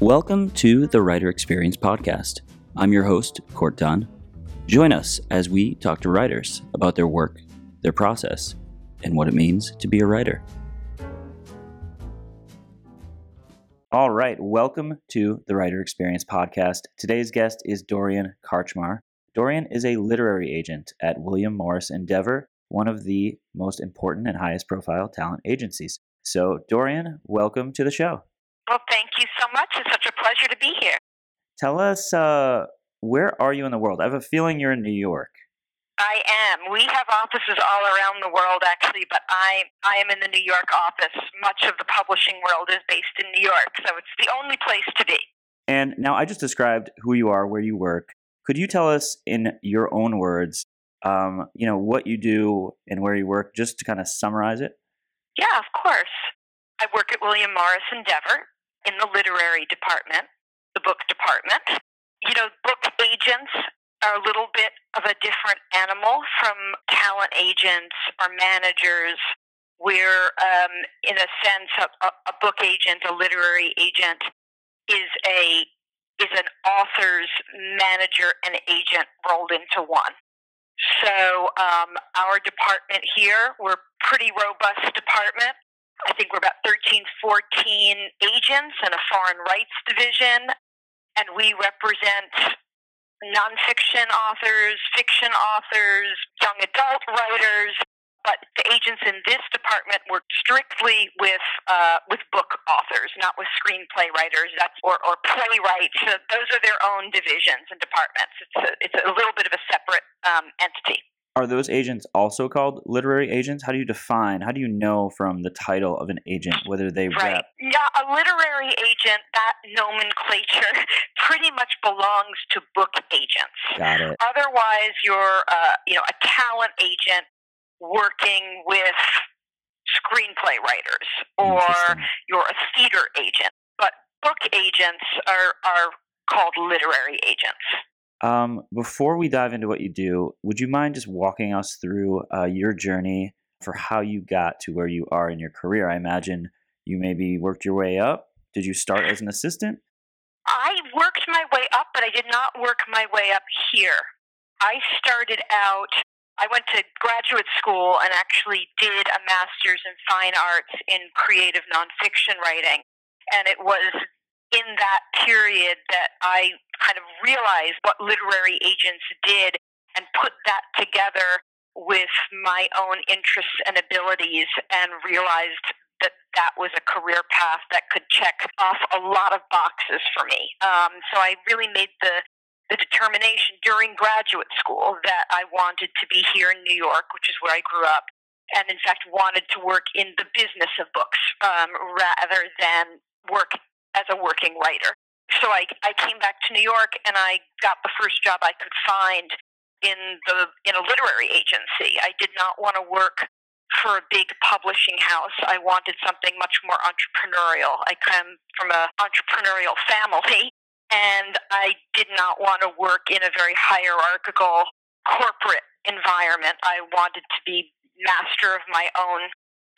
Welcome to the Writer Experience Podcast. I'm your host, Court Dunn. Join us as we talk to writers about their work, their process, and what it means to be a writer. All right, welcome to the Writer Experience Podcast. Today's guest is Dorian Karchmar. Dorian is a literary agent at William Morris Endeavor, one of the most important and highest profile talent agencies. So, Dorian, welcome to the show. Well, thank you so much. It's such a pleasure to be here. Tell us, uh, where are you in the world? I have a feeling you're in New York. I am. We have offices all around the world, actually, but I I am in the New York office. Much of the publishing world is based in New York, so it's the only place to be. And now I just described who you are, where you work. Could you tell us, in your own words, um, you know, what you do and where you work, just to kind of summarize it? Yeah, of course. I work at William Morris Endeavor in the literary department, the book department. You know, book agents are a little bit of a different animal from talent agents or managers. We're, um, in a sense, a, a book agent, a literary agent, is a is an author's manager and agent rolled into one. So um, our department here, we're a pretty robust department. I think we're about 13, 14 agents and a foreign rights division, and we represent nonfiction authors, fiction authors, young adult writers. But the agents in this department work strictly with uh, with book authors, not with screenplay writers. That's or, or playwrights. So those are their own divisions and departments. It's a, it's a little bit of a separate um, entity. Are those agents also called literary agents? How do you define, how do you know from the title of an agent whether they right. rep? Yeah, a literary agent, that nomenclature pretty much belongs to book agents. Got it. Otherwise, you're, uh, you know, a talent agent working with screenplay writers, or you're a theater agent. But book agents are, are called literary agents. Um, before we dive into what you do, would you mind just walking us through uh, your journey for how you got to where you are in your career? I imagine you maybe worked your way up. Did you start as an assistant? I worked my way up, but I did not work my way up here. I started out, I went to graduate school and actually did a master's in fine arts in creative nonfiction writing. And it was in that period that I kind of realized what literary agents did and put that together with my own interests and abilities and realized that that was a career path that could check off a lot of boxes for me. Um, so I really made the the determination during graduate school that I wanted to be here in New York, which is where I grew up, and in fact wanted to work in the business of books um, rather than work as a working writer. So I, I came back to New York and I got the first job I could find in the in a literary agency. I did not want to work for a big publishing house. I wanted something much more entrepreneurial. I come from an entrepreneurial family and I did not want to work in a very hierarchical corporate environment. I wanted to be master of my own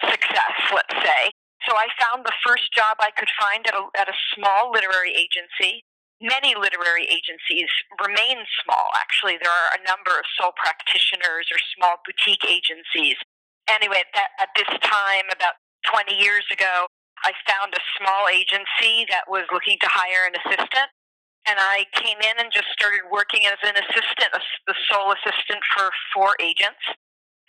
success, let's say. So I found the first job I could find at a, at a small literary agency. Many literary agencies remain small, actually. There are a number of sole practitioners or small boutique agencies. Anyway, that, at this time, about 20 years ago, I found a small agency that was looking to hire an assistant. And I came in and just started working as an assistant, the sole assistant for four agents.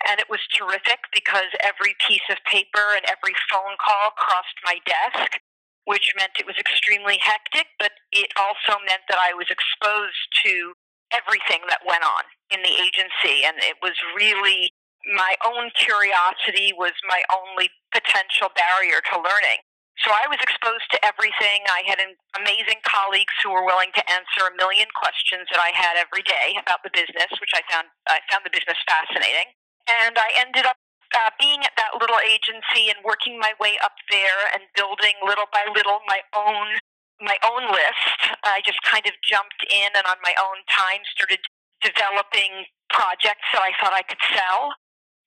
And it was terrific because every piece of paper and every phone call crossed my desk, which meant it was extremely hectic, but it also meant that I was exposed to everything that went on in the agency. And it was really my own curiosity was my only potential barrier to learning. So I was exposed to everything. I had amazing colleagues who were willing to answer a million questions that I had every day about the business, which I found I found the business fascinating. And I ended up uh, being at that little agency and working my way up there and building little by little my own my own list. I just kind of jumped in and on my own time started developing projects that I thought I could sell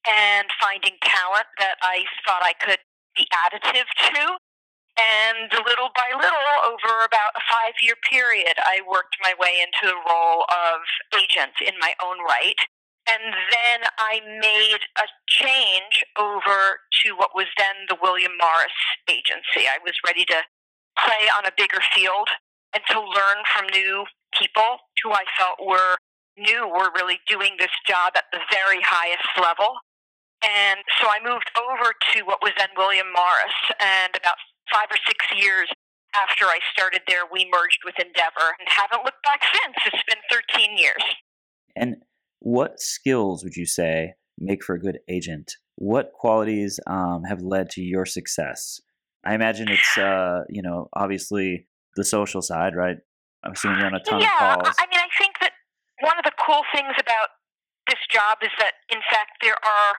and finding talent that I thought I could be additive to. And little by little, over about a five year period, I worked my way into the role of agent in my own right. And then I made a change over to what was then the William Morris Agency. I was ready to play on a bigger field and to learn from new people who I felt were new, were really doing this job at the very highest level. And so I moved over to what was then William Morris. And about five or six years after I started there, we merged with Endeavor and haven't looked back since. It's been 13 years. And what skills would you say make for a good agent? What qualities um, have led to your success? I imagine it's, uh, you know, obviously the social side, right? I'm assuming you're on a ton yeah, of calls. I mean, I think that one of the cool things about this job is that, in fact, there are,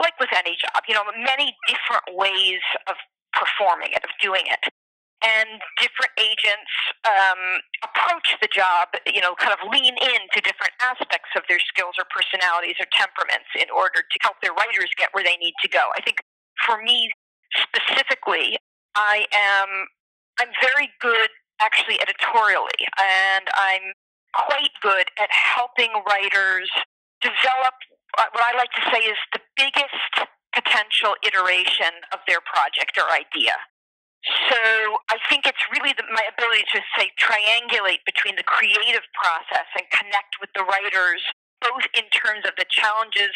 like with any job, you know, many different ways of performing it, of doing it. And different agents um, approach the job, you know, kind of lean into different aspects of their skills or personalities or temperaments in order to help their writers get where they need to go. I think for me specifically, I am I'm very good actually editorially, and I'm quite good at helping writers develop what I like to say is the biggest potential iteration of their project or idea. So I think it's really the, my ability to say triangulate between the creative process and connect with the writers, both in terms of the challenges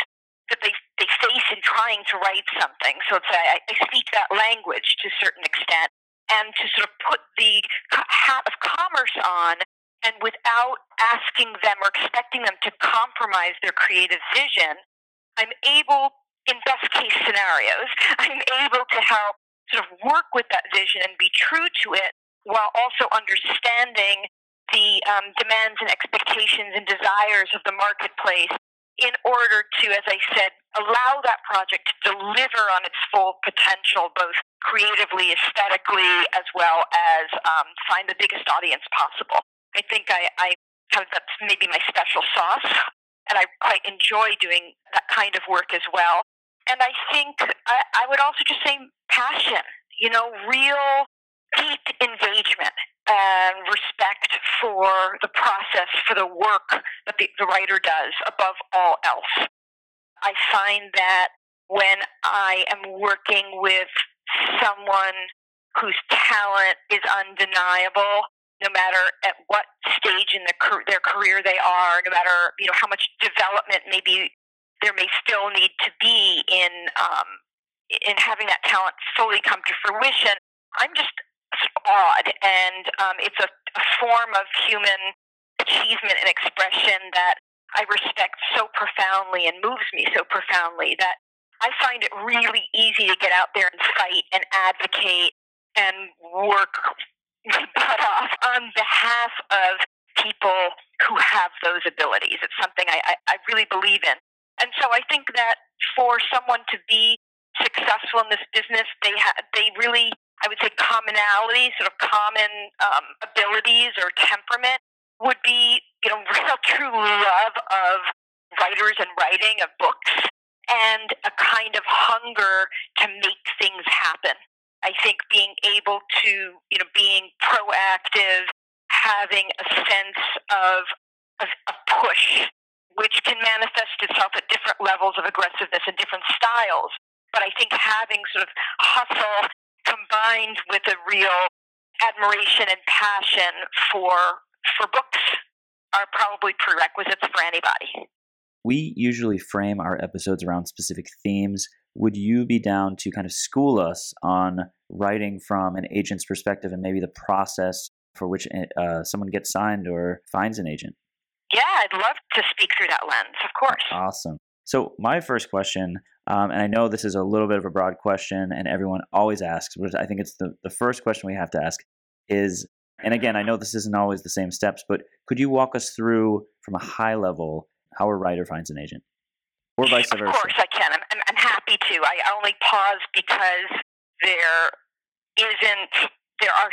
that they they face in trying to write something. So it's I, I speak that language to a certain extent, and to sort of put the hat of commerce on, and without asking them or expecting them to compromise their creative vision, I'm able in best case scenarios, I'm able to help sort of work with that vision and be true to it while also understanding the um, demands and expectations and desires of the marketplace in order to, as I said, allow that project to deliver on its full potential, both creatively, aesthetically, as well as um, find the biggest audience possible. I think I, I that's maybe my special sauce, and I quite enjoy doing that kind of work as well and I think I, I would also just say passion, you know, real deep engagement and respect for the process, for the work that the, the writer does above all else. I find that when I am working with someone whose talent is undeniable, no matter at what stage in the, their career they are, no matter you know how much development maybe there may still need to be in um, in having that talent fully come to fruition. I'm just awed, and um, it's a, a form of human achievement and expression that I respect so profoundly and moves me so profoundly that I find it really easy to get out there and fight and advocate and work butt off on behalf of people who have those abilities. It's something I, I, I really believe in. And so I think that for someone to be successful in this business, they ha- they really, I would say, commonality, sort of common um, abilities or temperament would be, you know, real true love of writers and writing of books and a kind of hunger to make things happen. I think being able to, you know, being proactive, having a sense of, of, of push which can manifest itself at different levels of aggressiveness and different styles. But I think having sort of hustle combined with a real admiration and passion for for books are probably prerequisites for anybody. We usually frame our episodes around specific themes. Would you be down to kind of school us on writing from an agent's perspective and maybe the process for which uh, someone gets signed or finds an agent? Yeah, I'd love to speak through that lens, of course. Awesome. So, my first question, um, and I know this is a little bit of a broad question, and everyone always asks, but I think it's the, the first question we have to ask is, and again, I know this isn't always the same steps, but could you walk us through from a high level how a writer finds an agent? Or vice versa? Of course, I can. I'm, I'm, I'm happy to. I only pause because there isn't, there are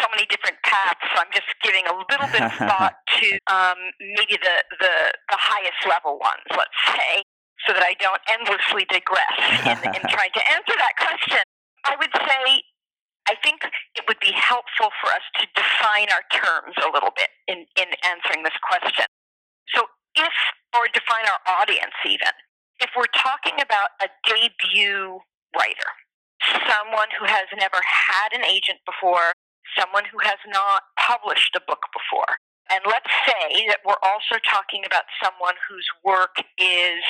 so many different paths. So I'm just giving a little bit of thought to um, maybe the, the, the highest level ones, let's say, so that I don't endlessly digress in, in trying to answer that question. I would say I think it would be helpful for us to define our terms a little bit in, in answering this question. So, if, or define our audience even, if we're talking about a debut writer, someone who has never had an agent before, someone who has not published a book before, and let's say that we're also talking about someone whose work is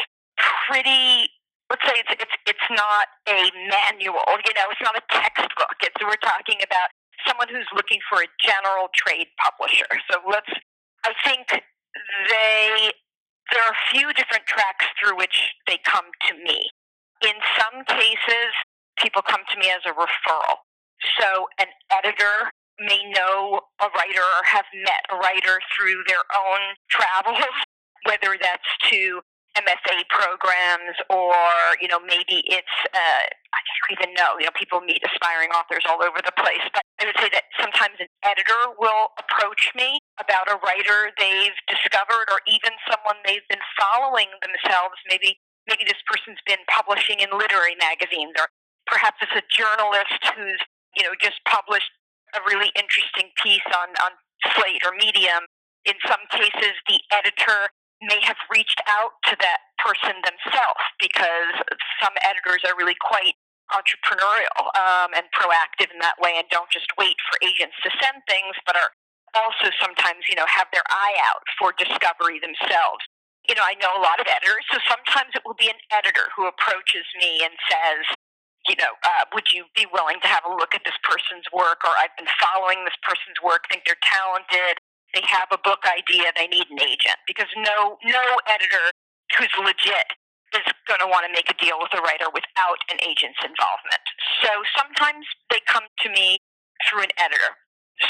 pretty let's say it's it's it's not a manual, you know, it's not a textbook. It's we're talking about someone who's looking for a general trade publisher. So let's I think they there are a few different tracks through which they come to me. In some cases, people come to me as a referral. So an editor may know a writer or have met a writer through their own travels, whether that's to MFA programs, or you know maybe it's uh, I don't even know. You know, people meet aspiring authors all over the place. But I would say that sometimes an editor will approach me about a writer they've discovered, or even someone they've been following themselves. Maybe maybe this person's been publishing in literary magazines, or perhaps it's a journalist who's you know just published a really interesting piece on on Slate or Medium. In some cases, the editor may have reached out to that person themselves because some editors are really quite entrepreneurial um, and proactive in that way and don't just wait for agents to send things, but are also sometimes, you know, have their eye out for discovery themselves. You know, I know a lot of editors, so sometimes it will be an editor who approaches me and says, you know, uh, would you be willing to have a look at this person's work? Or I've been following this person's work, think they're talented they have a book idea, they need an agent because no no editor who's legit is going to want to make a deal with a writer without an agent's involvement. So sometimes they come to me through an editor.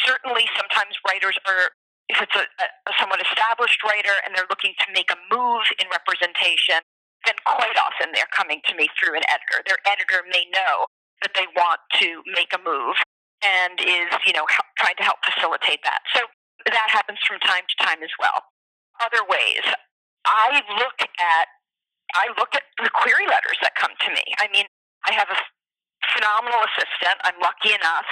Certainly, sometimes writers are, if it's a, a somewhat established writer and they're looking to make a move in representation, then quite often they're coming to me through an editor. Their editor may know that they want to make a move and is, you know, trying to help facilitate that. So that happens from time to time as well. Other ways, I look at I look at the query letters that come to me. I mean, I have a phenomenal assistant. I'm lucky enough,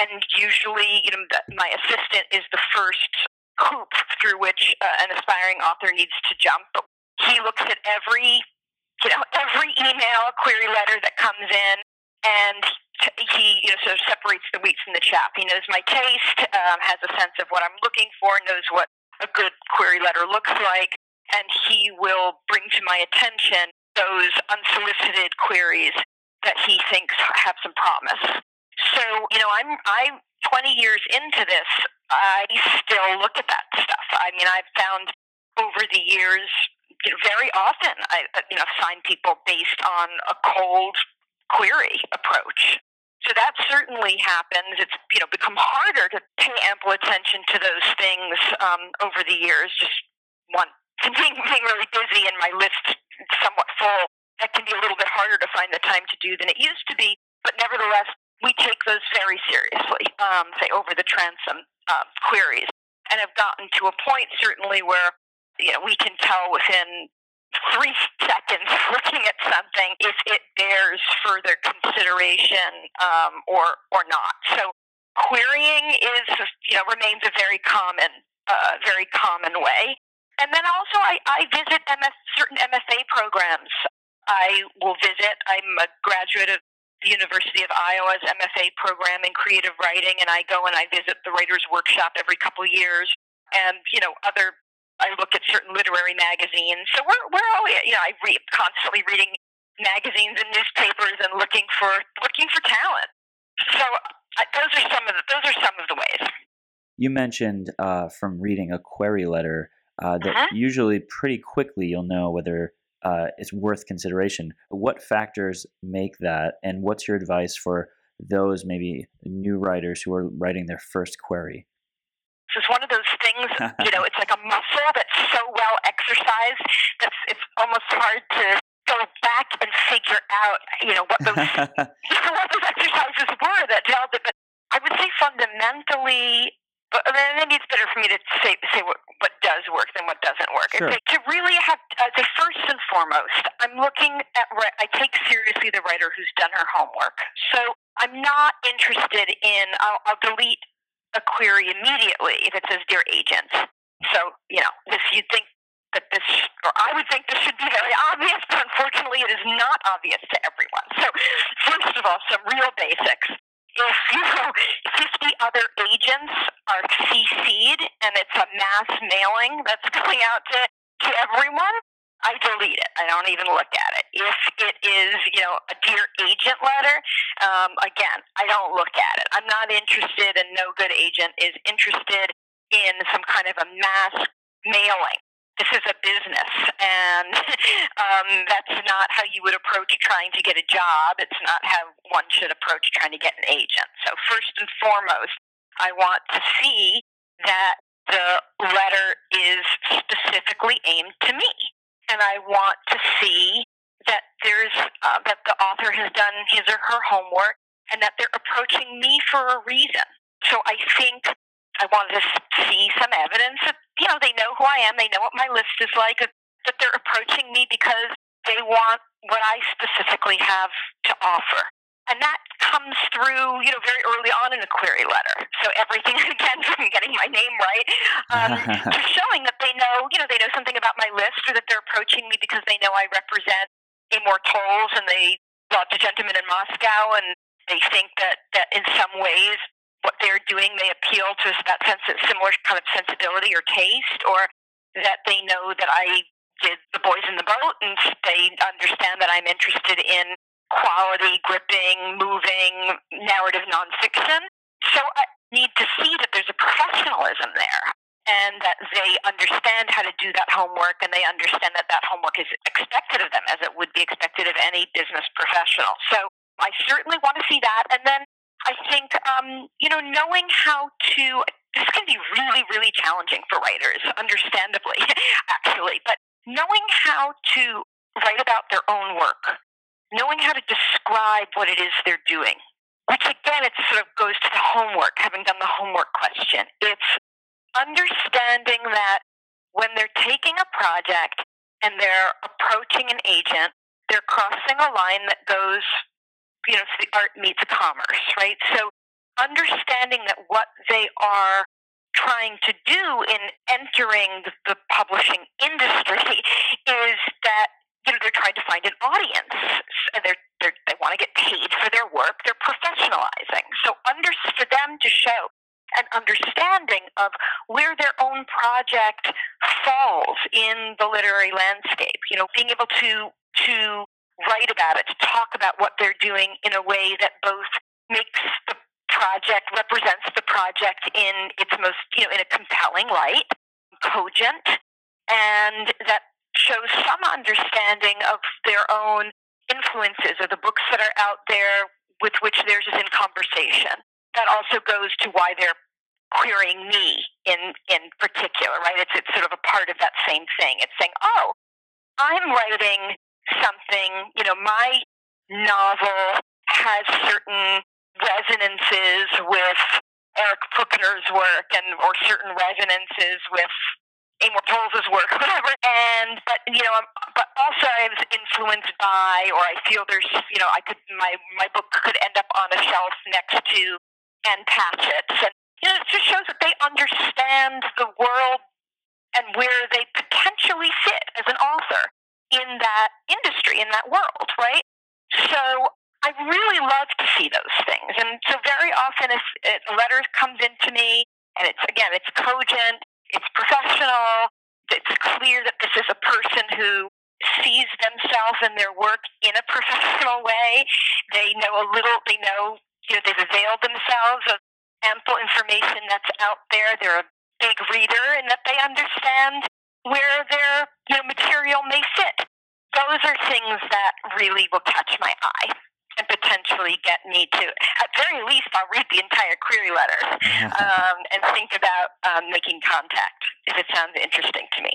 and usually, you know, my assistant is the first hoop through which uh, an aspiring author needs to jump. But he looks at every, you know, every email, query letter that comes in, and he you know sort of separates the wheat from the chaff. He knows my taste, um, has a sense of what I'm looking for, knows what a good query letter looks like, and he will bring to my attention those unsolicited queries that he thinks have some promise. So you know, I'm I'm 20 years into this. I still look at that stuff. I mean, I've found over the years very often I you know sign people based on a cold query approach. So that certainly happens. It's you know become harder to pay ample attention to those things um, over the years. Just one being, being really busy and my list somewhat full, that can be a little bit harder to find the time to do than it used to be. But nevertheless, we take those very seriously. Um, say over the transom uh, queries, and have gotten to a point certainly where you know we can tell within three seconds looking at something if it bears further consideration um, or or not. So querying is you know remains a very common uh, very common way. And then also I, I visit MS, certain MFA programs. I will visit. I'm a graduate of the University of Iowa's MFA program in creative writing, and I go and I visit the Writers Workshop every couple years, and you know other I look at certain literary magazines. So we're we're always you know I read constantly reading magazines and newspapers and looking for looking for talent. So uh, those are some of the, those are some of the ways. You mentioned uh, from reading a query letter uh, that uh-huh. usually pretty quickly you'll know whether uh, it's worth consideration. What factors make that, and what's your advice for those maybe new writers who are writing their first query? It's one of those things, you know, it's like a muscle that's so well exercised that it's almost hard to go back and figure out, you know, what those, what those exercises were that held it. But I would say fundamentally, but maybe it's better for me to say say what, what does work than what doesn't work. Sure. to really have, uh, say first and foremost, I'm looking at. I take seriously the writer who's done her homework. So I'm not interested in, I'll, I'll delete a query immediately if it says Dear Agent. So, you know, if you think that this, or I would think this should be very obvious, but unfortunately it is not obvious to everyone. So, first of all, some real basics. If you know 50 other agents are CC'd and it's a mass mailing that's going out to, to everyone, I delete it. I don't even look at it. If it is, you know, a dear agent letter, um, again, I don't look at it. I'm not interested, and no good agent is interested in some kind of a mass mailing. This is a business, and um, that's not how you would approach trying to get a job. It's not how one should approach trying to get an agent. So, first and foremost, I want to see that the letter is specifically aimed to me and I want to see that there's uh, that the author has done his or her homework and that they're approaching me for a reason. So I think I wanted to see some evidence that you know they know who I am, they know what my list is like, that they're approaching me because they want what I specifically have to offer. And that comes through, you know, very early on in a query letter. So everything, again, from getting my name right um, to showing that they know, you know, they know something about my list or that they're approaching me because they know I represent Amor Towles and they love the gentleman in Moscow and they think that, that in some ways what they're doing may appeal to that sense of similar kind of sensibility or taste or that they know that I did The Boys in the Boat and they understand that I'm interested in quality, gripping, moving narrative nonfiction. So I need to see that there's a professionalism there and that they understand how to do that homework and they understand that that homework is expected of them as it would be expected of any business professional. So I certainly want to see that. And then I think, um, you know, knowing how to, this can be really, really challenging for writers, understandably, actually, but knowing how to write about their own work knowing how to describe what it is they're doing, which again, it sort of goes to the homework, having done the homework question. It's understanding that when they're taking a project and they're approaching an agent, they're crossing a line that goes, you know, the art meets commerce, right? So understanding that what they are trying to do in entering the publishing industry is that you know, they're trying to find an audience and they're, they're, they want to get paid for their work. They're professionalizing. So under, for them to show an understanding of where their own project falls in the literary landscape, you know, being able to, to write about it, to talk about what they're doing in a way that both makes the project, represents the project in its most, you know, in a compelling light, cogent, and that shows some understanding of their own influences or the books that are out there with which theirs is in conversation. That also goes to why they're querying me in in particular, right? It's it's sort of a part of that same thing. It's saying, oh, I'm writing something, you know, my novel has certain resonances with Eric Puchner's work and or certain resonances with Amor Towles' work, whatever. And but you know, but also I was influenced by, or I feel there's, you know, I could my my book could end up on a shelf next to Ann Patchett's, and you know, it just shows that they understand the world and where they potentially fit as an author in that industry, in that world, right? So I really love to see those things, and so very often, if a letter comes into me and it's again, it's cogent it's professional. It's clear that this is a person who sees themselves and their work in a professional way. They know a little, they know, you know, they've availed themselves of ample information that's out there. They're a big reader and that they understand where their you know, material may fit. Those are things that really will catch my eye and potentially get me to, at very least, I'll read the entire query letter um, and think about um, making contact if it sounds interesting to me.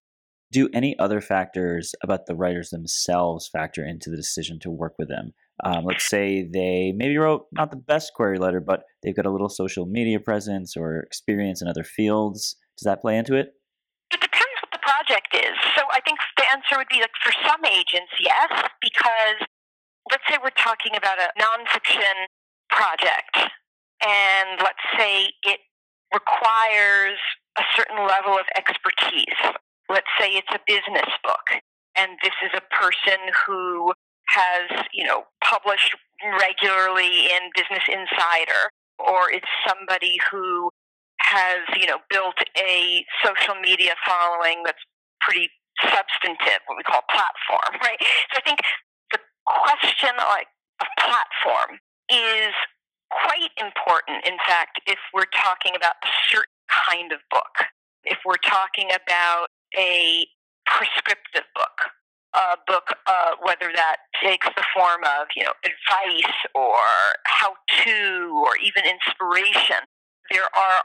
Do any other factors about the writers themselves factor into the decision to work with them? Um, let's say they maybe wrote not the best query letter, but they've got a little social media presence or experience in other fields. Does that play into it? It depends what the project is. So I think the answer would be like for some agents, yes, because let's say we're talking about a nonfiction project, and let's say it requires a certain level of expertise. Let's say it's a business book, and this is a person who has, you know, published regularly in Business Insider, or it's somebody who has, you know, built a social media following that's pretty substantive, what we call platform, right? So I think question like of platform is quite important, in fact, if we're talking about a certain kind of book. If we're talking about a prescriptive book, a book, uh, whether that takes the form of, you know, advice or how to or even inspiration, there are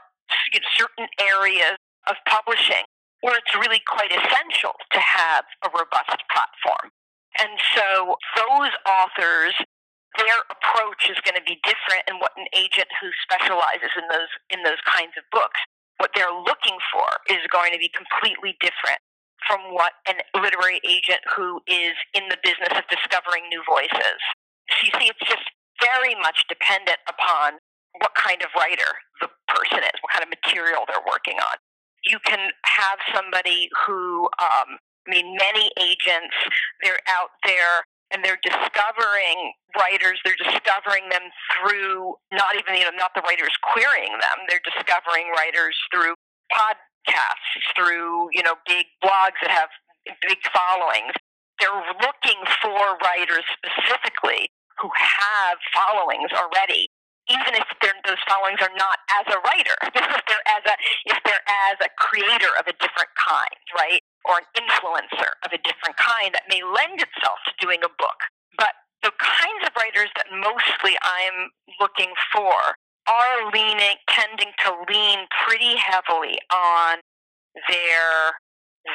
certain areas of publishing where it's really quite essential to have a robust platform. And so those authors, their approach is going to be different in what an agent who specializes in those in those kinds of books, what they're looking for is going to be completely different from what a literary agent who is in the business of discovering new voices. So you see, it's just very much dependent upon what kind of writer the person is, what kind of material they're working on. You can have somebody who, um, I mean, many agents, they're out there and they're discovering writers, they're discovering them through not even, you know, not the writers querying them, they're discovering writers through podcasts, through, you know, big blogs that have big followings. They're looking for writers specifically who have followings already even if those followings are not as a writer, if they're as a if they're as a creator of a different kind, right, or an influencer of a different kind that may lend itself to doing a book. But the kinds of writers that mostly I'm looking for are leaning, tending to lean pretty heavily on their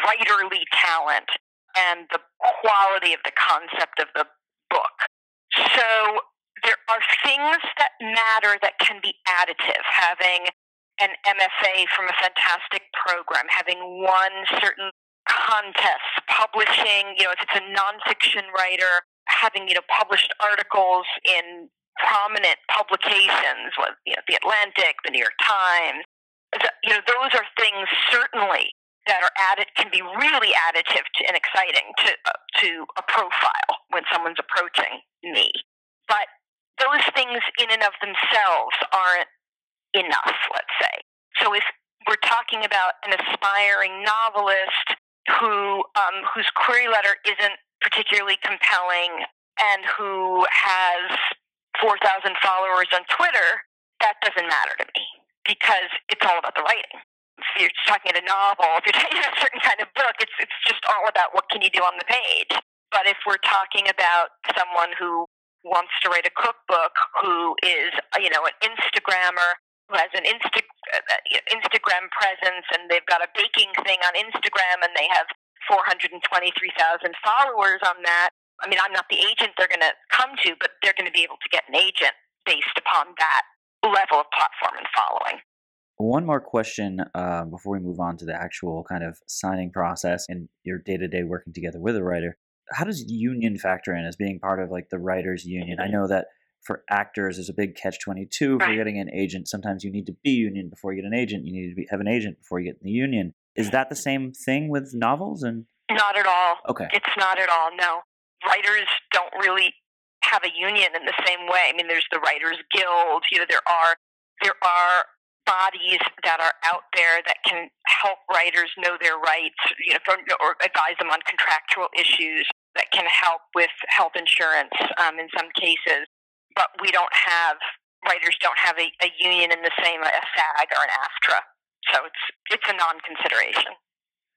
writerly talent and the quality of the concept of the book. So there are things that matter that can be additive. Having an MFA from a fantastic program, having one certain contest, publishing, you know, if it's a nonfiction writer, having, you know, published articles in prominent publications, like you know, the Atlantic, the New York Times, you know, those are things certainly that are added can be really additive to, and exciting to uh, to a profile when someone's approaching me. But those things in and of themselves aren't enough, let's say. So if we're talking about an aspiring novelist who um, whose query letter isn't particularly compelling and who has 4,000 followers on Twitter, that doesn't matter to me because it's all about the writing. If you're talking a novel, if you're talking a certain kind of book, it's it's just all about what can you do on the page. But if we're talking about someone who wants to write a cookbook who is, you know, an Instagrammer who has an Insta, uh, Instagram presence and they've got a baking thing on Instagram and they have 423,000 followers on that. I mean, I'm not the agent they're going to come to, but they're going to be able to get an agent based upon that level of platform and following. One more question uh, before we move on to the actual kind of signing process and your day to day working together with a writer how does union factor in as being part of like the writers union? I know that for actors there's a big catch 22 for getting an agent. Sometimes you need to be union before you get an agent. You need to be, have an agent before you get in the union. Is that the same thing with novels and Not at all. Okay. It's not at all. No. Writers don't really have a union in the same way. I mean there's the writers guild, you know there are there are bodies that are out there that can help writers know their rights, you know, or advise them on contractual issues that can help with health insurance um, in some cases. But we don't have writers don't have a, a union in the same a SAG or an AFTRA, so it's it's a non-consideration.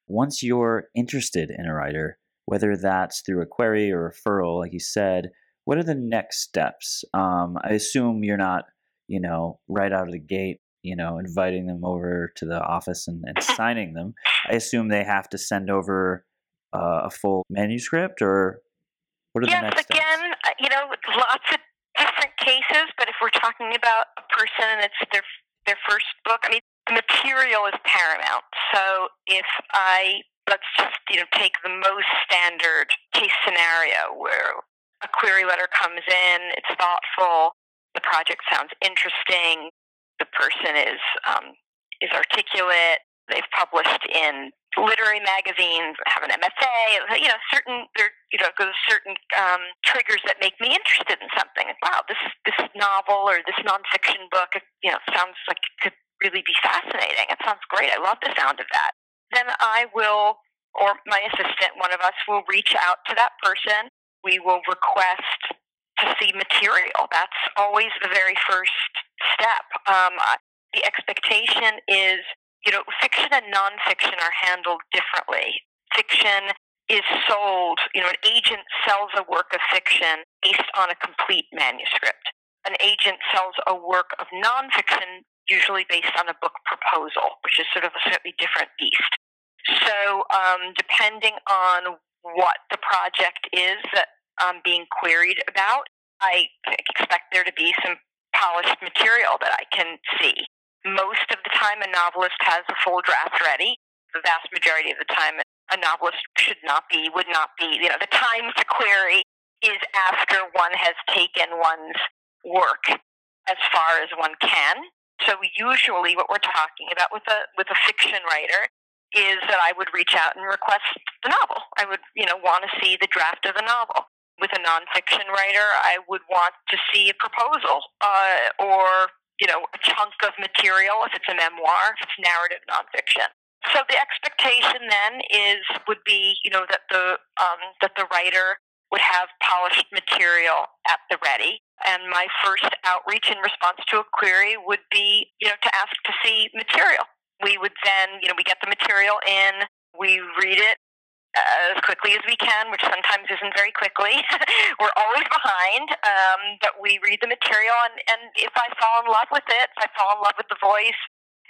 Once you're interested in a writer, whether that's through a query or referral, like you said, what are the next steps? Um, I assume you're not, you know, right out of the gate you know, inviting them over to the office and, and signing them. I assume they have to send over uh, a full manuscript, or what are yes, the next again, steps? Uh, you know, lots of cases. But if we're talking about a person and it's their their first book, I mean, the material is paramount. So if I let's just you know take the most standard case scenario where a query letter comes in, it's thoughtful, the project sounds interesting, the person is um, is articulate, they've published in literary magazines, have an MFA, you know, certain there, you know, goes certain um, triggers that make me interested in something. Wow, this this novel or this nonfiction book, you know, sounds like it could really be fascinating. It sounds great. I love the sound of that. Then I will, or my assistant, one of us, will reach out to that person. We will request to see material. That's always the very first step. Um, the expectation is you know, fiction and nonfiction are handled differently. Fiction is sold, you know, an agent sells a work of fiction based on a complete manuscript. An agent sells a work of nonfiction usually based on a book proposal, which is sort of a slightly different beast. So, um, depending on what the project is that I'm being queried about, I expect there to be some polished material that I can see. Most of the time, a novelist has a full draft ready. The vast majority of the time, a novelist should not be, would not be, you know, the time to query is after one has taken one's work as far as one can. So usually what we're talking about with a with a fiction writer is that I would reach out and request the novel. I would, you know, want to see the draft of the novel. With a nonfiction writer, I would want to see a proposal uh, or you know, a chunk of material if it's a memoir, if it's narrative nonfiction. So the expectation then is would be, you know, that the um, that the writer would have polished material at the ready. And my first outreach in response to a query would be, you know, to ask to see material. We would then, you know, we get the material in, we read it, as quickly as we can, which sometimes isn't very quickly. We're always behind, um, but we read the material, and, and if I fall in love with it, if I fall in love with the voice,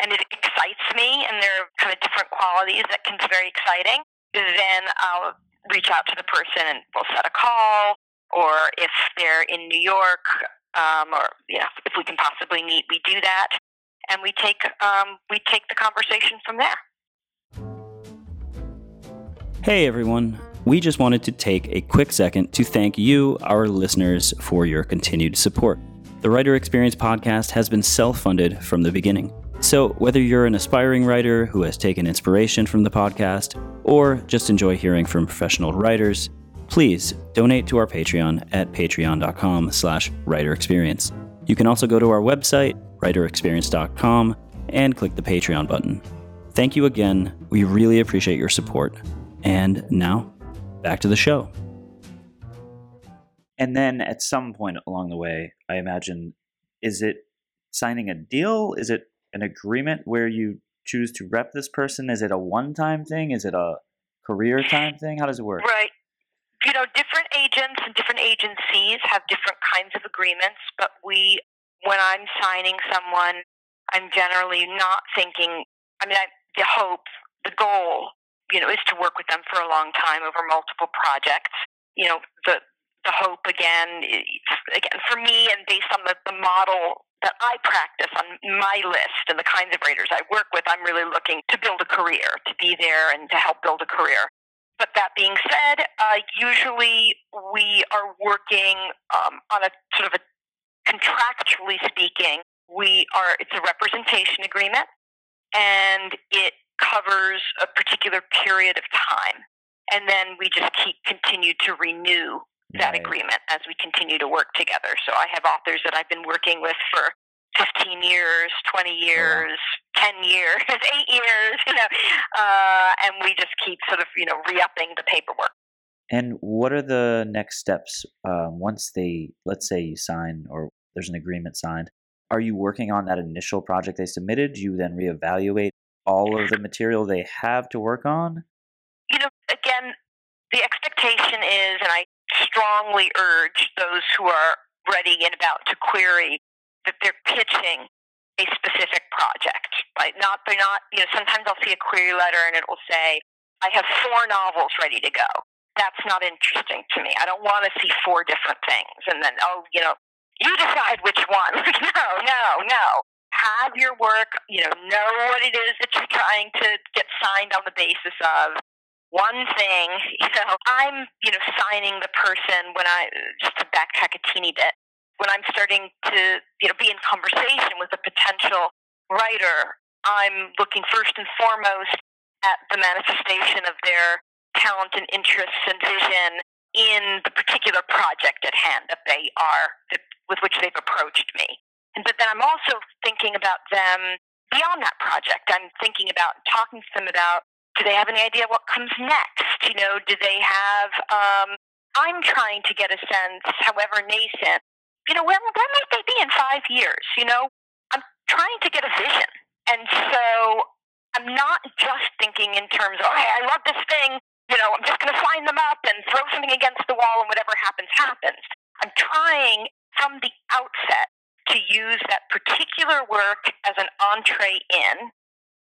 and it excites me, and there are kind of different qualities that can be very exciting, then I'll reach out to the person and we'll set a call, or if they're in New York, um, or you know, if we can possibly meet, we do that, and we take um, we take the conversation from there. Hey everyone. We just wanted to take a quick second to thank you, our listeners, for your continued support. The Writer Experience podcast has been self funded from the beginning. So, whether you're an aspiring writer who has taken inspiration from the podcast or just enjoy hearing from professional writers, please donate to our Patreon at patreon.com slash writerexperience. You can also go to our website, writerexperience.com, and click the Patreon button. Thank you again. We really appreciate your support. And now, back to the show. And then at some point along the way, I imagine, is it signing a deal? Is it an agreement where you choose to rep this person? Is it a one time thing? Is it a career time thing? How does it work? Right. You know, different agents and different agencies have different kinds of agreements, but we, when I'm signing someone, I'm generally not thinking, I mean, I, the hope, the goal you know, is to work with them for a long time over multiple projects. You know, the the hope again, again for me, and based on the, the model that I practice on my list and the kinds of writers I work with, I'm really looking to build a career, to be there and to help build a career. But that being said, uh, usually we are working um, on a sort of a contractually speaking, we are it's a representation agreement, and it covers a particular period of time. And then we just keep continue to renew that right. agreement as we continue to work together. So I have authors that I've been working with for 15 years, 20 years, wow. 10 years, 8 years, you know, uh, and we just keep sort of, you know, re-upping the paperwork. And what are the next steps um, once they, let's say you sign or there's an agreement signed? Are you working on that initial project they submitted? Do you then reevaluate all of the material they have to work on? You know, again, the expectation is, and I strongly urge those who are ready and about to query that they're pitching a specific project. Right? Not they're not. You know, sometimes I'll see a query letter and it will say, "I have four novels ready to go." That's not interesting to me. I don't want to see four different things and then, oh, you know, you decide which one. no, no, no have your work, you know, know what it is that you're trying to get signed on the basis of. One thing, you know, I'm, you know, signing the person when I, just to backtrack a teeny bit, when I'm starting to you know be in conversation with a potential writer, I'm looking first and foremost at the manifestation of their talent and interests and vision in the particular project at hand that they are that, with which they've approached me. But then I'm also thinking about them beyond that project. I'm thinking about talking to them about do they have any idea what comes next? You know, do they have um, I'm trying to get a sense, however nascent, you know, where, where might they be in five years? You know, I'm trying to get a vision. And so I'm not just thinking in terms of, oh, I love this thing. You know, I'm just going to sign them up and throw something against the wall and whatever happens, happens. I'm trying from the outset to use that particular work as an entree in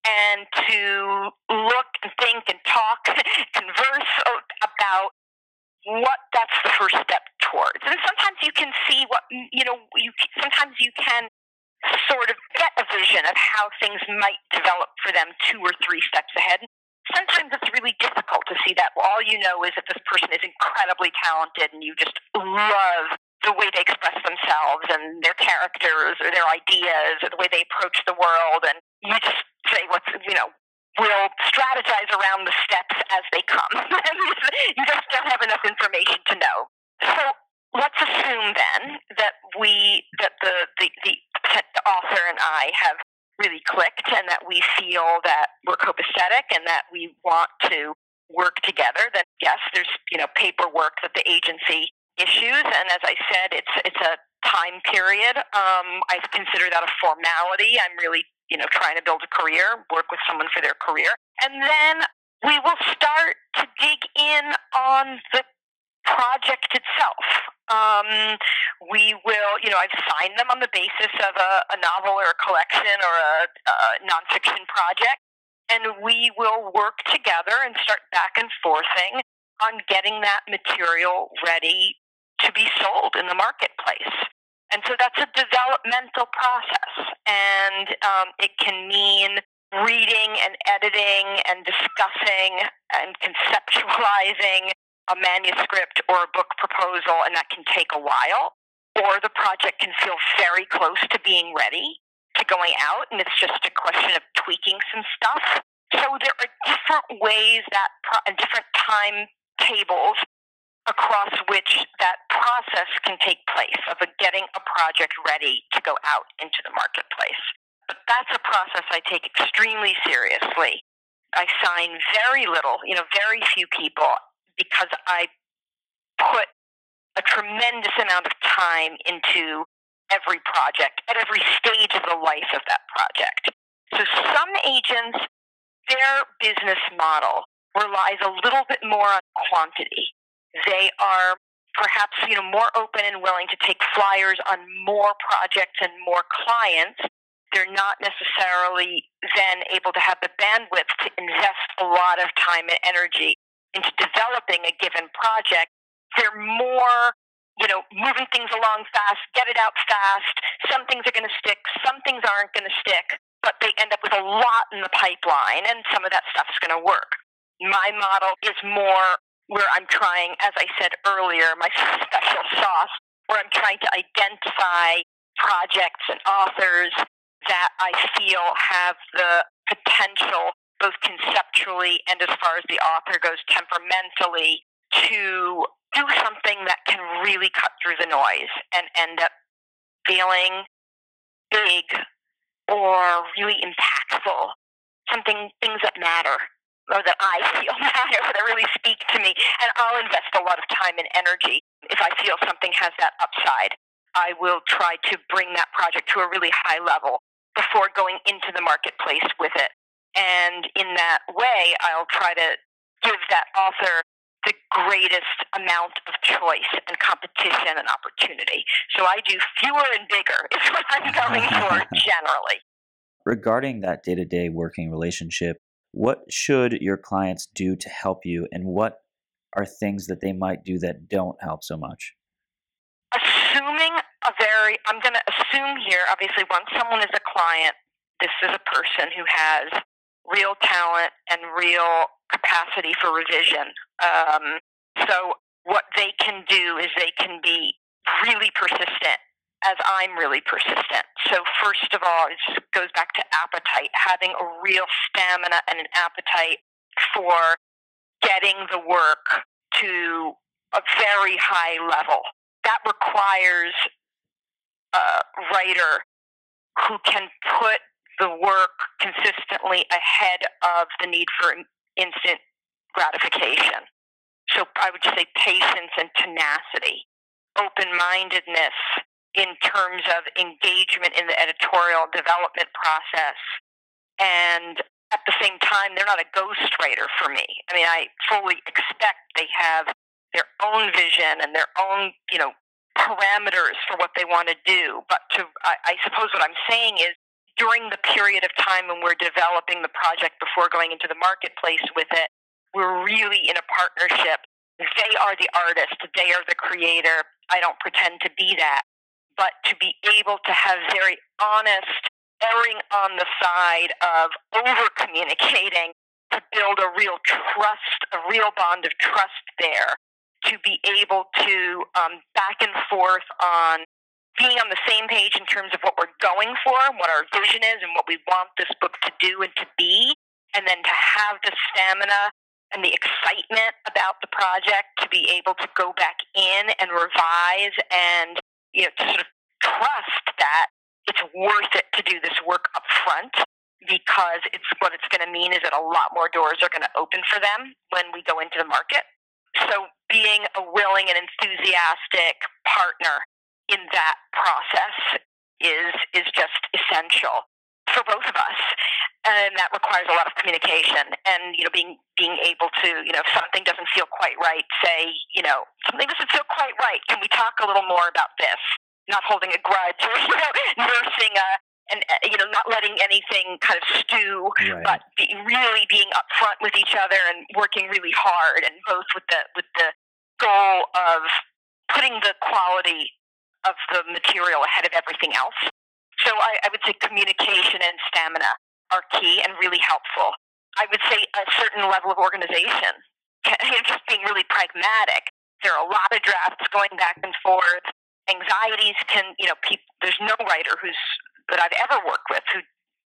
and to look and think and talk, converse about what that's the first step towards. And sometimes you can see what you know. You sometimes you can sort of get a vision of how things might develop for them two or three steps ahead. Sometimes it's really difficult to see that. All you know is that this person is incredibly talented, and you just love the way they express themselves and their characters or their ideas or the way they approach the world, and you just say what's you know we'll strategize around the steps as they come. you just don't have enough information to know. So let's assume then that we that the, the, the, the author and I have really clicked and that we feel that we're copacetic and that we want to work together then yes there's you know paperwork that the agency issues and as i said it's it's a time period um, i consider that a formality i'm really you know, trying to build a career, work with someone for their career. And then we will start to dig in on the project itself. Um, we will, you know, I've signed them on the basis of a, a novel or a collection or a, a nonfiction project, and we will work together and start back and forthing on getting that material ready to be sold in the marketplace. And so that's a developmental process. And um, it can mean reading and editing and discussing and conceptualizing a manuscript or a book proposal, and that can take a while. Or the project can feel very close to being ready to going out, and it's just a question of tweaking some stuff. So there are different ways that, pro- different timetables across which that process can take place of getting a project ready to go out into the marketplace. But that's a process I take extremely seriously. I sign very little, you know, very few people because I put a tremendous amount of time into every project at every stage of the life of that project. So some agents, their business model relies a little bit more on quantity. They are perhaps you know more open and willing to take flyers on more projects and more clients. They're not necessarily then able to have the bandwidth to invest a lot of time and energy into developing a given project. They're more you know moving things along fast get it out fast. Some things are going to stick some things aren't going to stick but they end up with a lot in the pipeline and some of that stuff's going to work. My model is more where I'm trying, as I said earlier, my special sauce, where I'm trying to identify projects and authors that I feel have the potential, both conceptually and as far as the author goes temperamentally, to do something that can really cut through the noise and end up feeling big or really impactful, something things that matter or that I feel matter, that really speak to me. And I'll invest a lot of time and energy if I feel something has that upside. I will try to bring that project to a really high level before going into the marketplace with it. And in that way, I'll try to give that author the greatest amount of choice and competition and opportunity. So I do fewer and bigger is what I'm going for generally. Regarding that day to day working relationship, what should your clients do to help you, and what are things that they might do that don't help so much? Assuming a very, I'm going to assume here, obviously, once someone is a client, this is a person who has real talent and real capacity for revision. Um, so, what they can do is they can be really persistent as I'm really persistent. So, first of all, it goes back to appetite, having a real stamina and an appetite for getting the work to a very high level. That requires a writer who can put the work consistently ahead of the need for instant gratification. So I would say patience and tenacity, open mindedness in terms of engagement in the editorial development process. And at the same time, they're not a ghostwriter for me. I mean, I fully expect they have their own vision and their own, you know, parameters for what they want to do. But to, I, I suppose what I'm saying is during the period of time when we're developing the project before going into the marketplace with it, we're really in a partnership. They are the artist, they are the creator. I don't pretend to be that. But to be able to have very honest, erring on the side of over communicating to build a real trust, a real bond of trust there, to be able to um, back and forth on being on the same page in terms of what we're going for, what our vision is, and what we want this book to do and to be, and then to have the stamina and the excitement about the project to be able to go back in and revise and you know to sort of trust that it's worth it to do this work up front because it's what it's going to mean is that a lot more doors are going to open for them when we go into the market. So being a willing and enthusiastic partner in that process is is just essential for both of us and that requires a lot of communication and you know being being able to you know if something doesn't feel quite right say you know something doesn't feel quite right can we talk a little more about this not holding a grudge or you know nursing a and you know not letting anything kind of stew right. but be, really being upfront with each other and working really hard and both with the with the goal of putting the quality of the material ahead of everything else. So I, I would say communication and stamina are key and really helpful. I would say a certain level of organization, just being really pragmatic. There are a lot of drafts going back and forth. Anxieties can, you know, people, there's no writer who's that I've ever worked with who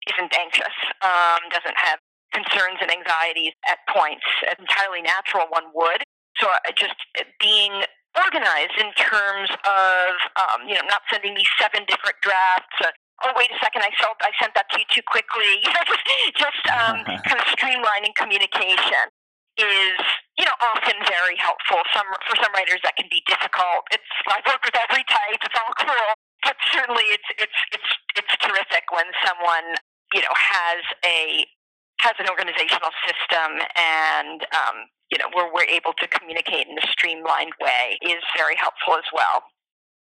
isn't anxious, um, doesn't have concerns and anxieties at points. An entirely natural one would. So uh, just being organized in terms of um, you know not sending me seven different drafts. Uh, oh wait a second, I sold, I sent that to you too quickly. You know, just just um, kind of streamlining communication is you know often very helpful. Some for some writers that can be difficult. It's I've worked with every type. It's all cool, but certainly it's it's it's it's terrific when someone you know has a has an organizational system and um, you know, where we're able to communicate in a streamlined way is very helpful as well.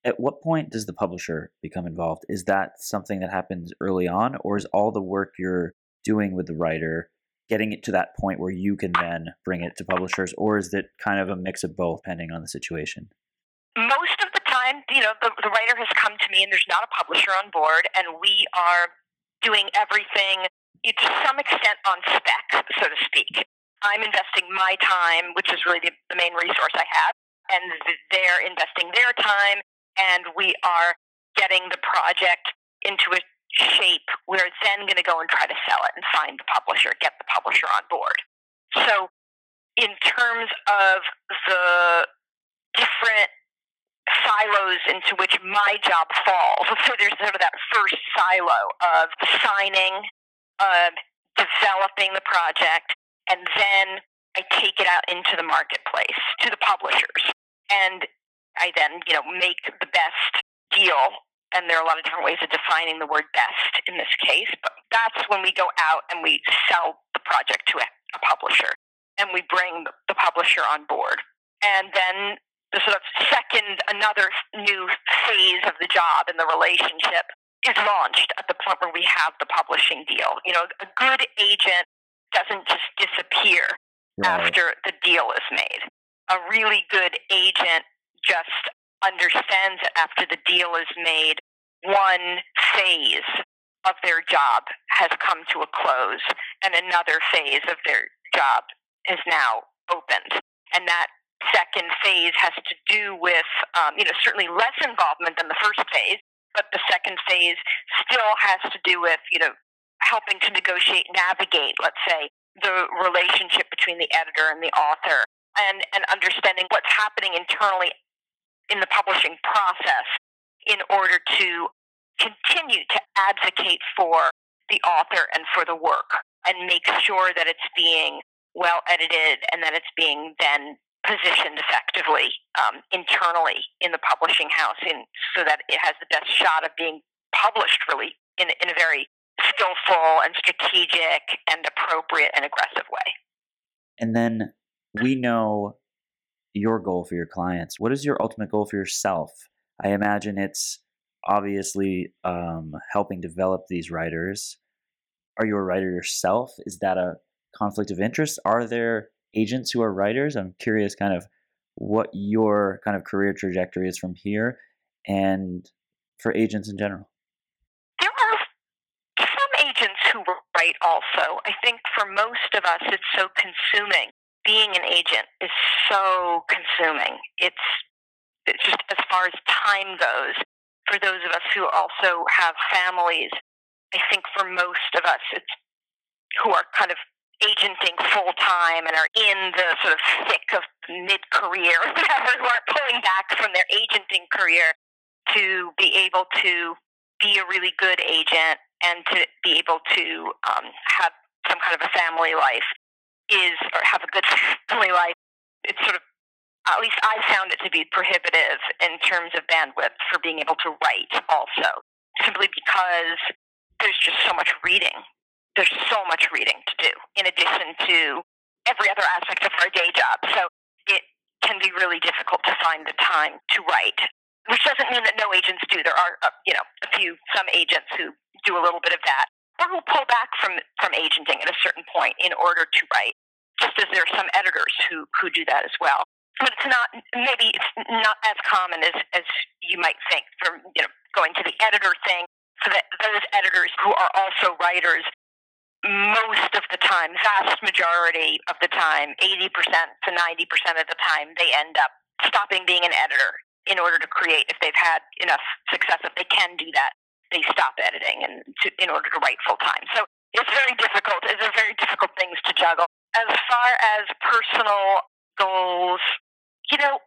At what point does the publisher become involved? Is that something that happens early on, or is all the work you're doing with the writer getting it to that point where you can then bring it to publishers, or is it kind of a mix of both, depending on the situation? Most of the time, you know, the, the writer has come to me and there's not a publisher on board, and we are doing everything to some extent on spec, so to speak. I'm investing my time, which is really the, the main resource I have, and they're investing their time, and we are getting the project into a shape where it's then going to go and try to sell it and find the publisher, get the publisher on board. So, in terms of the different silos into which my job falls, so there's sort of that first silo of signing, of developing the project, and then I take it out into the marketplace to the publishers. And I then, you know, make the best deal. And there are a lot of different ways of defining the word best in this case, but that's when we go out and we sell the project to a, a publisher and we bring the publisher on board. And then the sort of second, another new phase of the job and the relationship is launched at the point where we have the publishing deal. You know, a good agent doesn't just disappear right. after the deal is made. A really good agent just understands that after the deal is made, one phase of their job has come to a close and another phase of their job is now opened. And that second phase has to do with, um, you know, certainly less involvement than the first phase, but the second phase still has to do with, you know, helping to negotiate, navigate, let's say, the relationship between the editor and the author and, and understanding what's happening internally in the publishing process in order to continue to advocate for the author and for the work and make sure that it's being well edited and that it's being then positioned effectively um, internally in the publishing house in, so that it has the best shot of being published really in, in a very skillful and strategic and appropriate and aggressive way. And then we know your goal for your clients. What is your ultimate goal for yourself? I imagine it's obviously um, helping develop these writers. Are you a writer yourself? Is that a conflict of interest? Are there agents who are writers? I'm curious, kind of, what your kind of career trajectory is from here, and for agents in general. There are some agents who write also. I think for most of us, it's so consuming. Being an agent is so consuming. It's it's just as far as time goes for those of us who also have families, I think for most of us, it's who are kind of agenting full time and are in the sort of thick of mid career, whatever, who are pulling back from their agenting career to be able to be a really good agent and to be able to um, have some kind of a family life is, or have a good family life. It's sort of at least I found it to be prohibitive in terms of bandwidth for being able to write also, simply because there's just so much reading. There's so much reading to do in addition to every other aspect of our day job. So it can be really difficult to find the time to write, which doesn't mean that no agents do. There are, uh, you know, a few, some agents who do a little bit of that or who pull back from, from agenting at a certain point in order to write, just as there are some editors who, who do that as well. But it's not maybe it's not as common as as you might think from you know going to the editor thing. So that those editors who are also writers most of the time vast majority of the time 80% to 90% of the time they end up stopping being an editor in order to create if they've had enough success if they can do that they stop editing and to, in order to write full time so it's very difficult it's a very difficult things to juggle as far as personal goals you know,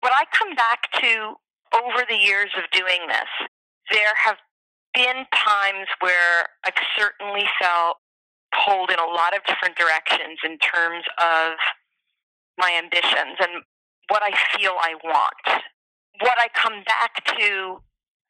what I come back to over the years of doing this, there have been times where I've certainly felt pulled in a lot of different directions in terms of my ambitions and what I feel I want. What I come back to,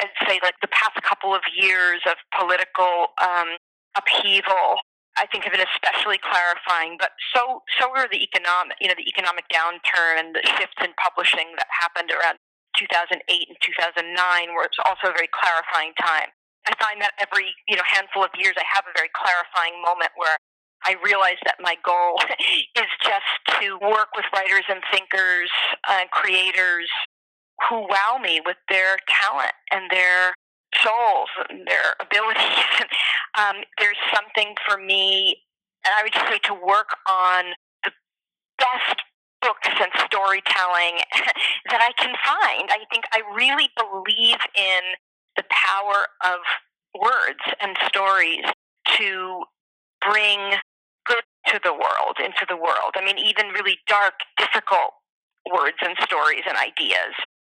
I'd say, like the past couple of years of political um, upheaval I think of it especially clarifying, but so so were the economic, you know, the economic downturn and the shifts in publishing that happened around 2008 and 2009, where it's also a very clarifying time. I find that every you know handful of years, I have a very clarifying moment where I realize that my goal is just to work with writers and thinkers and creators who wow me with their talent and their souls and their abilities. um, there's something for me, and I would just say to work on the best books and storytelling that I can find. I think I really believe in the power of words and stories to bring good to the world, into the world. I mean, even really dark, difficult words and stories and ideas.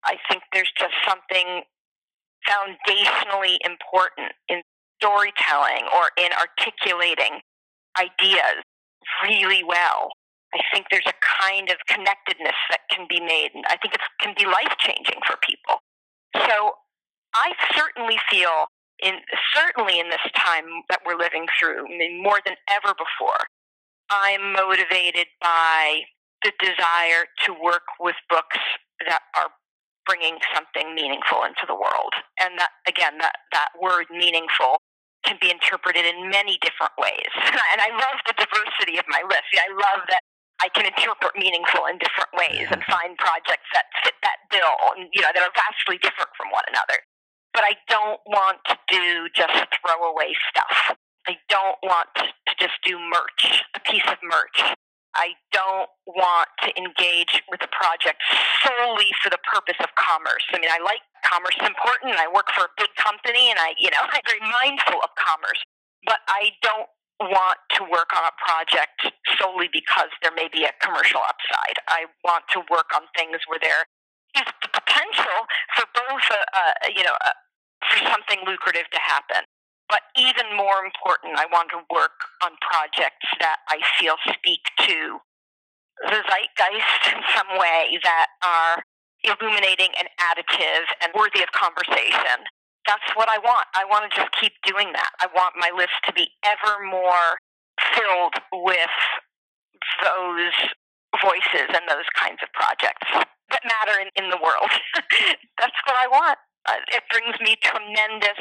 I think there's just something foundationally important in storytelling or in articulating ideas really well. I think there's a kind of connectedness that can be made, and I think it can be life changing for people. So I certainly feel, in certainly in this time that we're living through, I mean, more than ever before, I'm motivated by the desire to work with books that are bringing something meaningful into the world. And that, again, that, that word meaningful can be interpreted in many different ways. and I love the diversity of my list. I love that I can interpret meaningful in different ways and find projects that fit that bill and, you know, that are vastly different from one another. But I don't want to do just throwaway stuff. I don't want to just do merch, a piece of merch. I don't want to engage with a project solely for the purpose of commerce. I mean, I like commerce is important. I work for a big company and I, you know, I'm very mindful of commerce, but I don't want to work on a project solely because there may be a commercial upside. I want to work on things where there is the potential for both, a, a, you know, a, for something lucrative to happen. But even more important, I want to work on projects that I feel speak to the zeitgeist in some way that are illuminating and additive and worthy of conversation. That's what I want. I want to just keep doing that. I want my list to be ever more filled with those voices and those kinds of projects that matter in, in the world. That's what I want. Uh, it brings me tremendous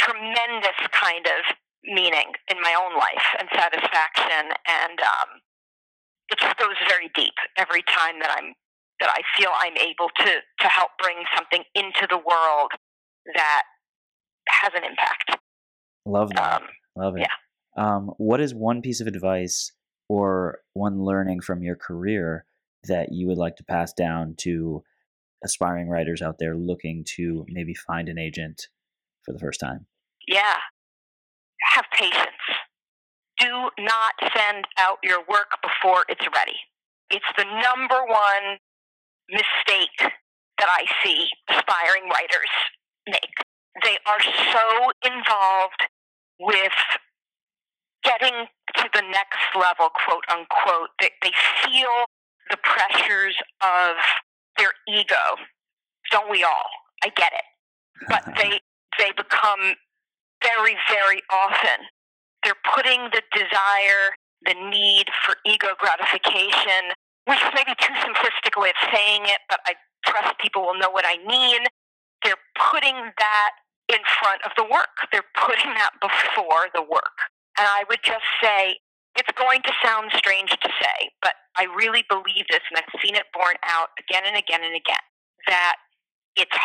tremendous kind of meaning in my own life and satisfaction and um, it just goes very deep every time that i'm that i feel i'm able to to help bring something into the world that has an impact love that um, love it yeah. Um, what is one piece of advice or one learning from your career that you would like to pass down to aspiring writers out there looking to maybe find an agent for the first time? Yeah. Have patience. Do not send out your work before it's ready. It's the number one mistake that I see aspiring writers make. They are so involved with getting to the next level, quote unquote, that they feel the pressures of their ego. Don't we all? I get it. But they they become very, very often they're putting the desire, the need for ego gratification, which is maybe too simplistic a way of saying it, but I trust people will know what I mean. They're putting that in front of the work. They're putting that before the work. And I would just say, it's going to sound strange to say, but I really believe this, and I've seen it borne out again and again and again, that it's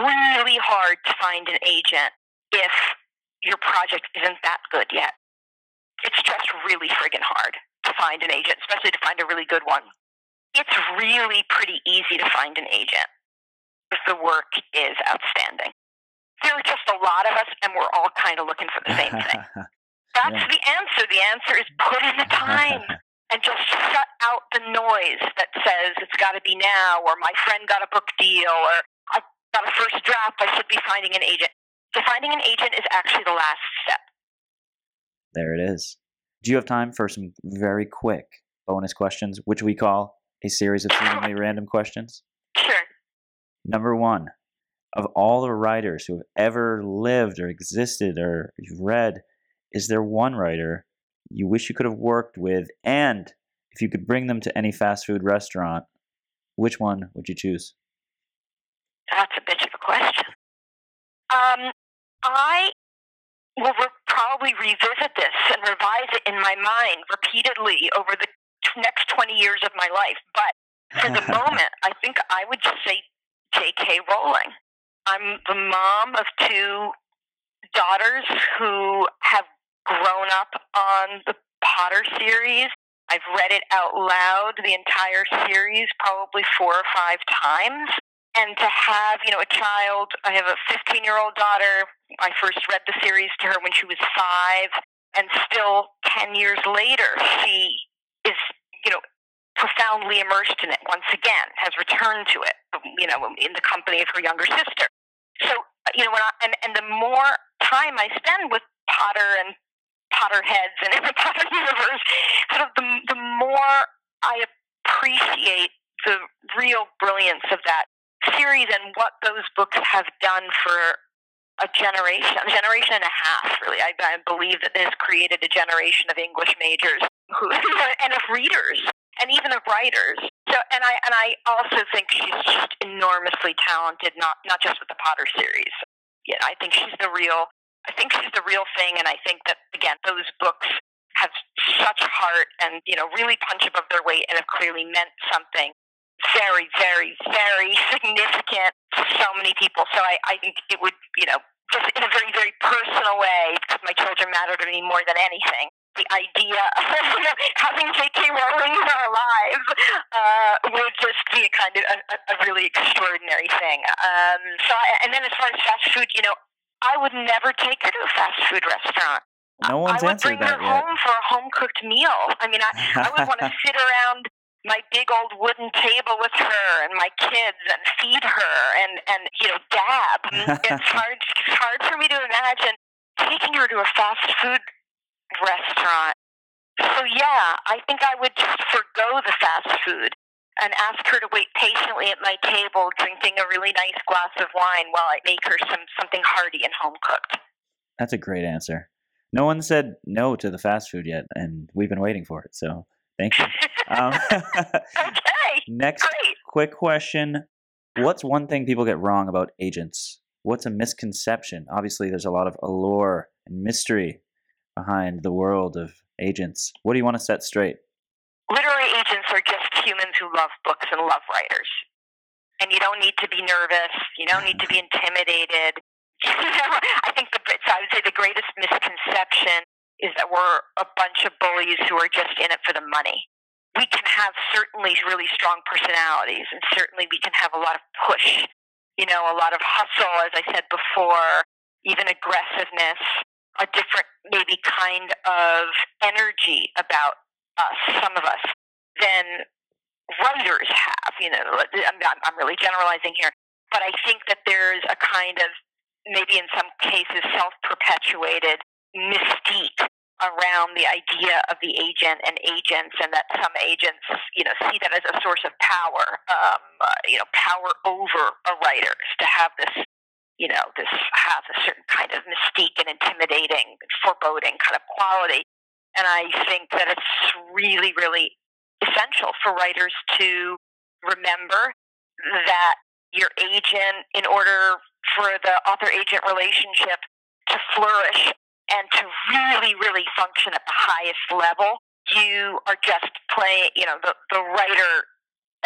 really hard to find an agent if your project isn't that good yet. It's just really friggin' hard to find an agent, especially to find a really good one. It's really pretty easy to find an agent if the work is outstanding. There are just a lot of us, and we're all kind of looking for the same thing. That's yeah. the answer. The answer is put in the time and just shut out the noise that says it's got to be now, or my friend got a book deal, or I got a first draft, I should be finding an agent. So finding an agent is actually the last step. There it is. Do you have time for some very quick bonus questions, which we call a series of seemingly random questions? Sure. Number one, of all the writers who have ever lived or existed or you've read, is there one writer you wish you could have worked with? And if you could bring them to any fast food restaurant, which one would you choose? That's a bitch of a question. Um, I will re- probably revisit this and revise it in my mind repeatedly over the t- next 20 years of my life. But for the moment, I think I would just say J.K. Rowling. I'm the mom of two daughters who have grown up on the Potter series. I've read it out loud, the entire series, probably four or five times and to have you know a child i have a 15 year old daughter. I first read the series to her when she was five. And still 10 years later she is you know profoundly immersed in it once again has returned to it you know in the company of her younger sister. So you know when I, and, and the more time i spend with potter and potterheads and in the potter universe sort of the, the more i appreciate the real brilliance of that series and what those books have done for a generation, a generation and a half, really. I, I believe that this created a generation of English majors who, and of readers and even of writers. So, and I and I also think she's just enormously talented, not not just with the Potter series. Yeah, I think she's the real. I think she's the real thing, and I think that again, those books have such heart and you know really punch above their weight and have clearly meant something very, very, very significant to so many people. So I, I think it would, you know, just in a very, very personal way, because my children matter to me more than anything. the idea of you know, having J.K. Rowling in our lives uh, would just be a kind of a, a really extraordinary thing. Um, so, I, and then as far as fast food, you know, I would never take her to a fast food restaurant. No one's I would bring her yet. home for a home cooked meal. I mean, I, I would want to sit around my big old wooden table with her and my kids and feed her and and you know dab. It's hard. It's hard for me to imagine taking her to a fast food restaurant. So yeah, I think I would just forego the fast food and ask her to wait patiently at my table, drinking a really nice glass of wine while I make her some something hearty and home cooked. That's a great answer. No one said no to the fast food yet, and we've been waiting for it. So thank you. Um, okay, next great. quick question: What's one thing people get wrong about agents? What's a misconception? Obviously, there's a lot of allure and mystery behind the world of agents. What do you want to set straight? Literary agents are just humans who love books and love writers. And you don't need to be nervous. You don't need to be intimidated. I think the I would say the greatest misconception is that we're a bunch of bullies who are just in it for the money. We can have certainly really strong personalities, and certainly we can have a lot of push. You know, a lot of hustle, as I said before, even aggressiveness, a different maybe kind of energy about us, some of us, than writers have. You know, I'm, I'm really generalizing here, but I think that there's a kind of maybe in some cases self perpetuated mystique around the idea of the agent and agents, and that some agents, you know, see that as a source of power, um, uh, you know, power over a writer to have this, you know, this have a certain kind of mystique and intimidating, foreboding kind of quality. And I think that it's really, really essential for writers to remember that your agent, in order for the author agent relationship to flourish and to really, really function at the highest level, you are just playing, you know, the, the writer,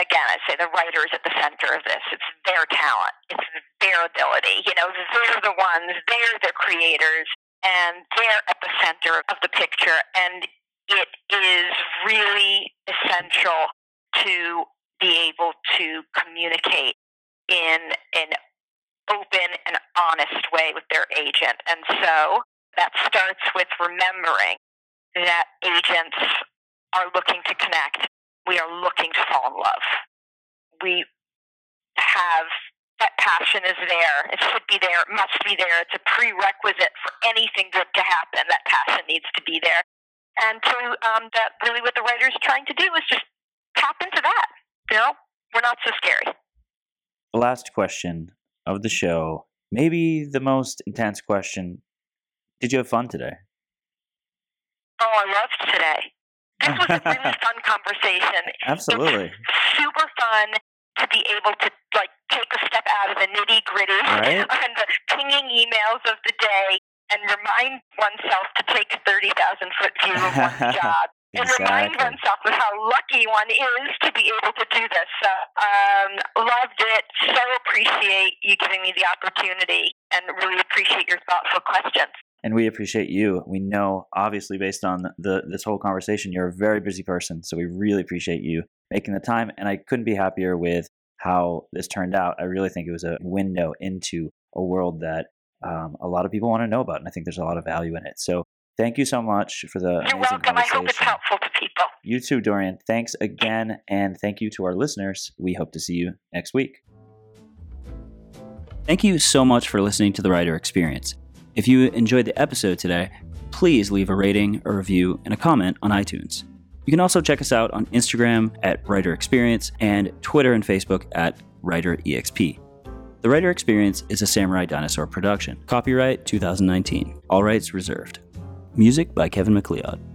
again, I say the writer is at the center of this. It's their talent, it's their ability. You know, they're the ones, they're the creators, and they're at the center of the picture. And it is really essential to be able to communicate in an open and honest way with their agent. And so that starts with remembering that agents are looking to connect. We are looking to fall in love. We have that passion is there. It should be there. It must be there. It's a prerequisite for anything good to happen. That passion needs to be there. And so um, that really what the writer is trying to do is just tap into that. You know, we're not so scary. The last question of the show, maybe the most intense question. Did you have fun today? Oh, I loved today. This was a really fun conversation. Absolutely. Super fun to be able to like take a step out of the nitty gritty Right. and the pinging emails of the day and remind oneself to take a 30,000 foot view of one's job and remind oneself of how lucky one is to be able to do this. So, um, loved it. So appreciate you giving me the opportunity and really appreciate your thoughtful questions. And we appreciate you. We know, obviously, based on the this whole conversation, you're a very busy person. So we really appreciate you making the time. And I couldn't be happier with how this turned out. I really think it was a window into a world that um, a lot of people want to know about, and I think there's a lot of value in it. So thank you so much for the You're amazing welcome. I hope it's helpful to people. You too, Dorian. Thanks again, and thank you to our listeners. We hope to see you next week. Thank you so much for listening to the Writer Experience. If you enjoyed the episode today, please leave a rating, a review, and a comment on iTunes. You can also check us out on Instagram at Writer Experience and Twitter and Facebook at WriterEXP. The Writer Experience is a Samurai Dinosaur production. Copyright 2019. All rights reserved. Music by Kevin MacLeod.